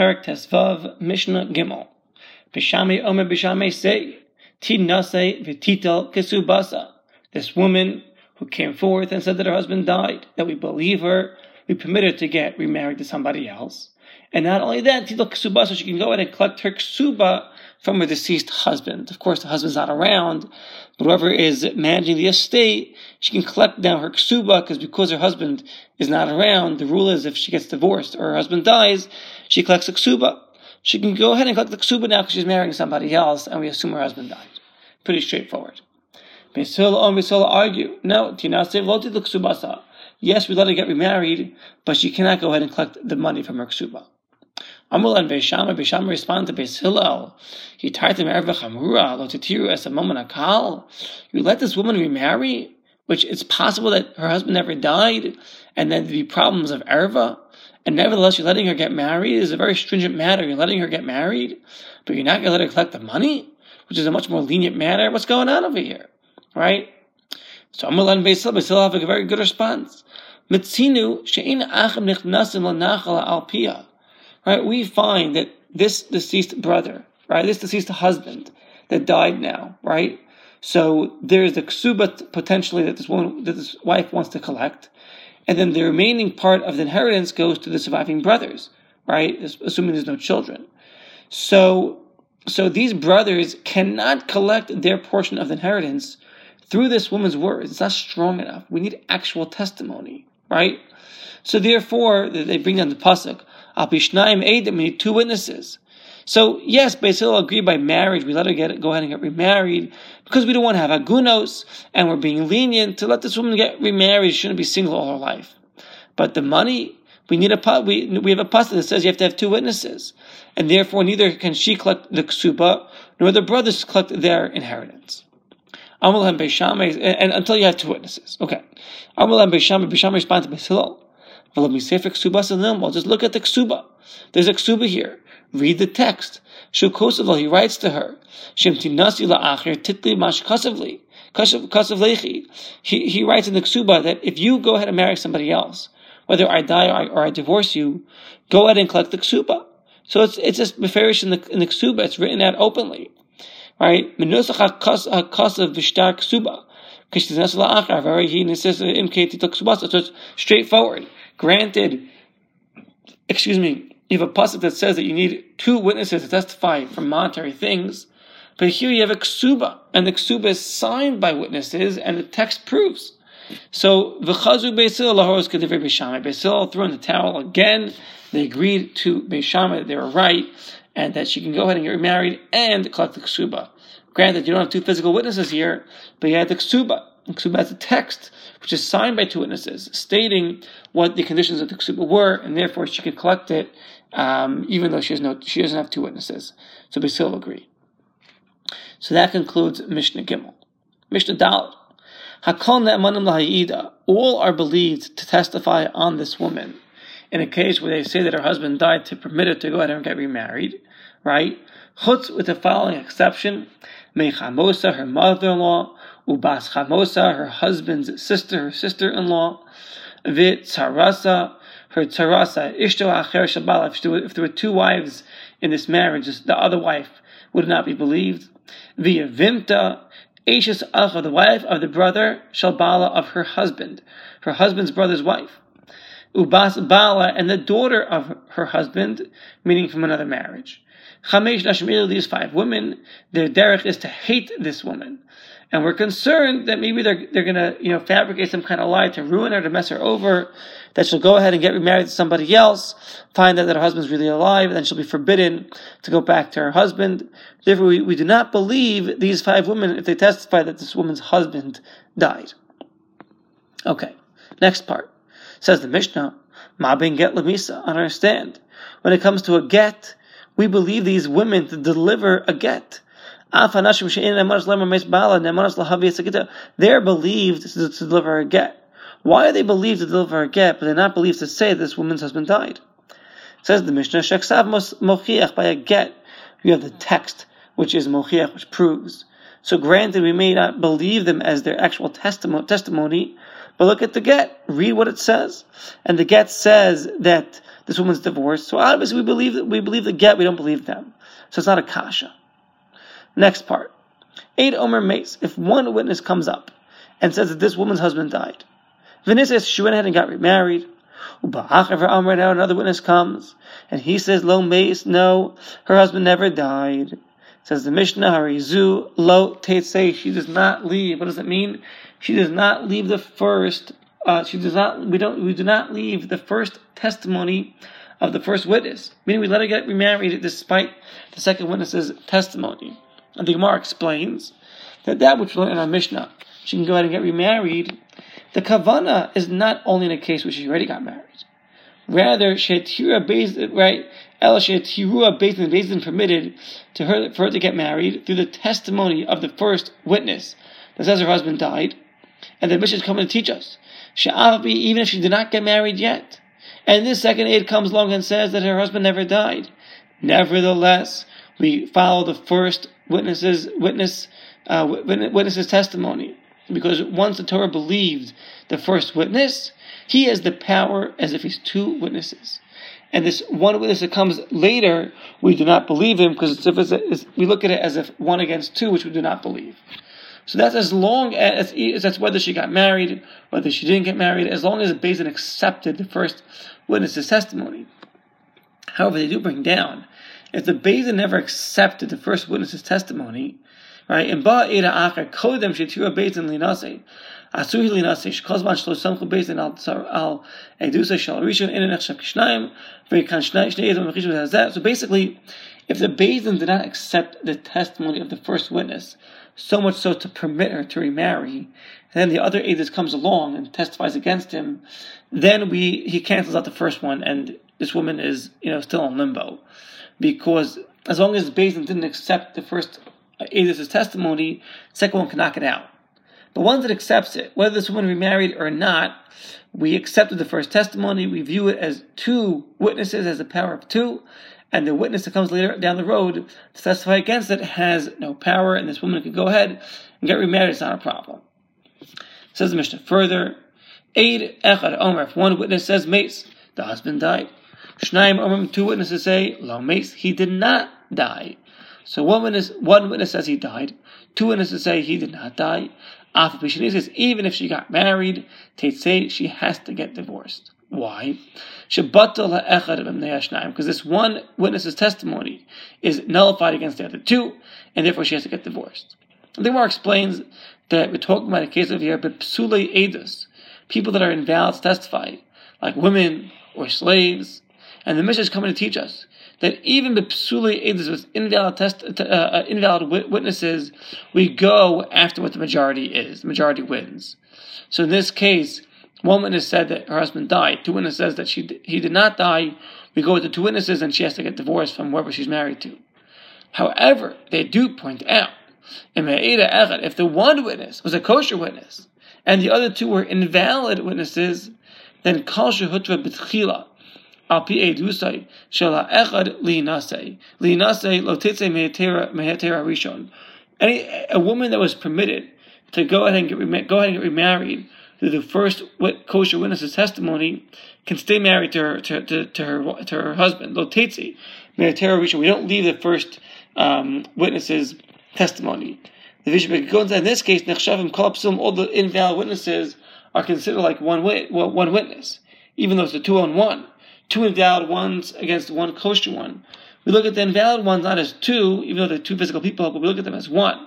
Perak Tesvav, Mishnah Gimel. Beis Shammai Omer Beis Shammai say, Tinase Vititel Kesubasa. This woman who came forth and said that her husband died, that we believe her, we permit her to get remarried to somebody else. And not only that, Titel Kesubasa, she can go ahead and collect her Ksuba from her deceased husband. Of course, the husband's not around, but whoever is managing the estate, she can collect down her ksuba because because her husband is not around, the rule is if she gets divorced or her husband dies, she collects the ksuba. She can go ahead and collect the ksuba now because she's marrying somebody else, and we assume her husband died. Pretty straightforward. Beis Hillel or Beis Hillel argue, no, Tinase voted the ksubasa. Yes, we let her get remarried, but she cannot go ahead and collect the money from her ksuba. Amul and Beis Shammai, Beishama respond to Beis Hillel. He tied them erva chamura lo titiru as a moment akal. You let this woman remarry, which it's possible that her husband never died, and then there'd be problems of erva, and nevertheless you're letting her get married. It is a very stringent matter. You're letting her get married, but you're not going to let her collect the money, which is a much more lenient matter. What's going on over here, right? So Amul and Beis Hillel, Beis Hillel have a very good response. Mitzinu she'in achem nichnasim lanachal al piyah right, we find that this deceased brother, right, this deceased husband that died now, right, so there's the ksuba potentially that this woman, that this wife wants to collect, and then the remaining part of the inheritance goes to the surviving brothers, right, assuming there's no children. So, so these brothers cannot collect their portion of the inheritance through this woman's words. It's not strong enough. We need actual testimony, right? So therefore, they bring down the pasuk. Abishnaim Edim, we need two witnesses. So yes, Beis Hillel agreed by marriage. We let her get go ahead and get remarried because we don't want to have agunos, and we're being lenient to let this woman get remarried. She shouldn't be single all her life. But the money, we need a we we have a pasuk that says you have to have two witnesses, and therefore neither can she collect the ksuba nor the brothers collect their inheritance. Amalhem Beis Shammai, and until you have two witnesses. Okay. Amalhem Beis Shammai, Beishame responds to Beis Hillel. Well, let me say just look at the ksuba. There's a ksuba here. Read the text. Shukosavla, he writes to her. He, he writes in the ksuba that if you go ahead and marry somebody else, whether I die or I, or I divorce you, go ahead and collect the ksuba. So it's it's just beferish in the in the ksuba. It's written out openly, right? Menusach hakasav v'shtar ksuba. So it's straightforward. Granted, excuse me, you have a pasuk that says that you need two witnesses to testify for monetary things, but here you have a ksuba, and the ksuba is signed by witnesses, and the text proves. So v'chazu Beis Hillel lahoros kedivrei beishamai. Beis Hillel threw in the towel again. They agreed to Beis Shammai that they were right, and that she can go ahead and get remarried and collect the ksuba. Granted, you don't have two physical witnesses here, but you had the ksuba. Ksuba has a text which is signed by two witnesses, stating what the conditions of the ksuba were, and therefore she can collect it, um, even though she has no, she doesn't have two witnesses. So we still agree. So that concludes Mishnah Gimel. Mishnah lahayida. All are believed to testify on this woman. In a case where they say that her husband died to permit her to go ahead and get remarried, right? Chutz with the following exception. Mechamosa, her mother-in-law, Ubas Chamosa, her husband's sister, her sister-in-law, Vit Tsarasa, her Tsarasa, Ishto Acher Shabala, if there were two wives in this marriage, the other wife would not be believed. Via Vimta, Ashes Acha, the wife of the brother, Shalbala of her husband, her husband's brother's wife. Ubas Bala, and the daughter of her husband, meaning from another marriage. Chamesh Nashim these five women, their derech is to hate this woman and we're concerned that maybe they're they're gonna you know fabricate some kind of lie to ruin her to mess her over. That she'll go ahead and get remarried to somebody else, find out that her husband's really alive, and then she'll be forbidden to go back to her husband. Therefore, we, we do not believe these five women if they testify that this woman's husband died. Okay, next part says the Mishnah. Mabin get lamisa. Understand when it comes to a get, we believe these women to deliver a get. They're believed to, to deliver a get. Why are they believed to deliver a get, but they're not believed to say this woman's husband died? Says the Mishnah, mochiach, by a get, you have the text, which is mochiach, which proves. So granted, we may not believe them as their actual testimony, but look at the get. Read what it says. And the get says that this woman's divorced. So obviously we believe that we believe the get, we don't believe them. So it's not a kasha. Next part. Eight Omer Mace. If one witness comes up and says that this woman's husband died, Vinicius, she went ahead and got remarried. Now another witness comes and he says, Lo Mace, no, her husband never died. Says the Mishnah, Harizu, Lo Tetse, she does not leave. What does it mean? She does not leave the first uh, she does not we don't we do not leave the first testimony of the first witness. Meaning we let her get remarried despite the second witness's testimony. And the Gemara explains that that which we learn in our Mishnah, she can go ahead and get remarried. The kavana is not only in a case where she already got married. Rather, shetira based right, el shetirua based in based permitted to her for her to get married through the testimony of the first witness that says her husband died, and the Mishnah is coming to teach us even if she did not get married yet. And this second aid comes along and says that her husband never died. Nevertheless, we follow the first witness's witness uh, witness's testimony because once the Torah believed the first witness, he has the power as if he's two witnesses. And this one witness that comes later, we do not believe him because we look at it as if one against two, which we do not believe. So that's as long as that's whether she got married, whether she didn't get married, as long as the Beis Din accepted the first witness's testimony. However, they do bring down if the Beis Din never accepted the first witness's testimony, right? And ba ira acher kodem shetira Beis Din linase. Asuhi linase shkozman shlosamchu Beis Din al tsar al edusa shal rishon in an echshav kishnaim veikan shnei shnei edom mechishu hazeh. So basically, if the Din did not accept the testimony of the first witness, so much so to permit her to remarry, then the other Edis comes along and testifies against him, then we he cancels out the first one, and this woman is you know still in limbo, because as long as Din didn't accept the first Edis' testimony, second one can knock it out. But once it accepts it, whether this woman remarried or not, we accepted the first testimony, we view it as two witnesses, as a power of two, and the witness that comes later down the road to testify against it has no power, and this woman can go ahead and get remarried. It's not a problem. Says the Mishnah further, Echad Omer, if one witness says mace, the husband died. Shnaim Omer, two witnesses say, Lo mace, he did not die. So one witness, one witness says he died, two witnesses say he did not die. even if she got married, they say she has to get divorced. Why? Because this one witness's testimony is nullified against the other two, and therefore she has to get divorced. The Gemara explains that we're talking about a case of here, but psule edus, people that are invalid to testify, like women or slaves, and the Mishnah is coming to teach us that even the psule edus with invalid test, uh, uh, invalid witnesses, we go after what the majority is. The majority wins. So in this case, one witness said that her husband died. Two witnesses says that she he did not die. We go with the two witnesses, and she has to get divorced from whoever she's married to. However, they do point out if the one witness was a kosher witness and the other two were invalid witnesses, then kal shehutra b'tchila. Any a woman that was permitted to go ahead and get go ahead and get remarried through the first kosher witness's testimony can stay married to her to, to, to her to her husband. Lo tetzi, we don't leave the first um, witness's testimony. The goes in this case, nechshavim kolapsum, all the invalid witnesses are considered like one wit, well, one witness, even though it's a two on one, two invalid ones against one kosher one. We look at the invalid ones not as two, even though they're two physical people, but we look at them as one.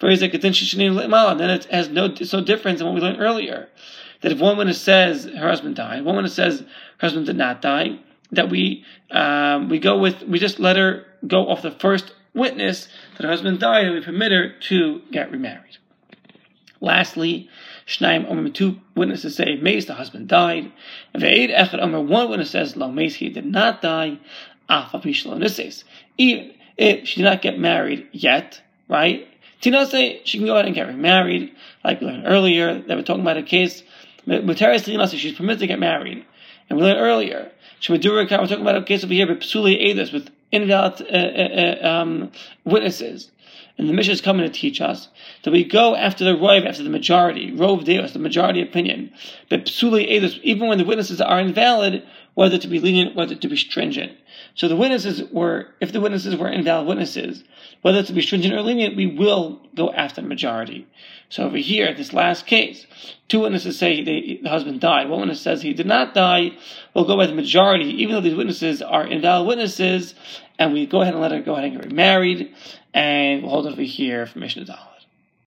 Then it has no so difference than what we learned earlier. That if one witness says her husband died, one witness says her husband did not die, that we um, we go with we just let her go off the first witness that her husband died, and we permit her to get remarried. Lastly, Shnaim Omer, two witnesses say, Mace, the husband died. If Eid Echad Omer, one witness says, Lo Mace, he did not die. Even if she did not get married yet, right? Tinase, she can go ahead and get remarried, like we learned earlier, that we're talking about a case, Muteris Tinase, she's permitted to get married. And we learned earlier, Shemadurika, we're talking about a case over here, but Psuli Edis, with invalid uh, uh, uh, um, witnesses. and the Mishnah is coming to teach us that we go after the rove, after the majority, rove deus, the majority opinion. But psuli edus, even when the witnesses are invalid, whether to be lenient, whether to be stringent. So the witnesses were, if the witnesses were invalid witnesses, whether to be stringent or lenient, we will go after the majority. So over here, this last case, two witnesses say they, the husband died. One witness says he did not die. We'll go by the majority, even though these witnesses are invalid witnesses, and we go ahead and let her go ahead and get remarried, and we'll hold over here for Mishnah Dalit.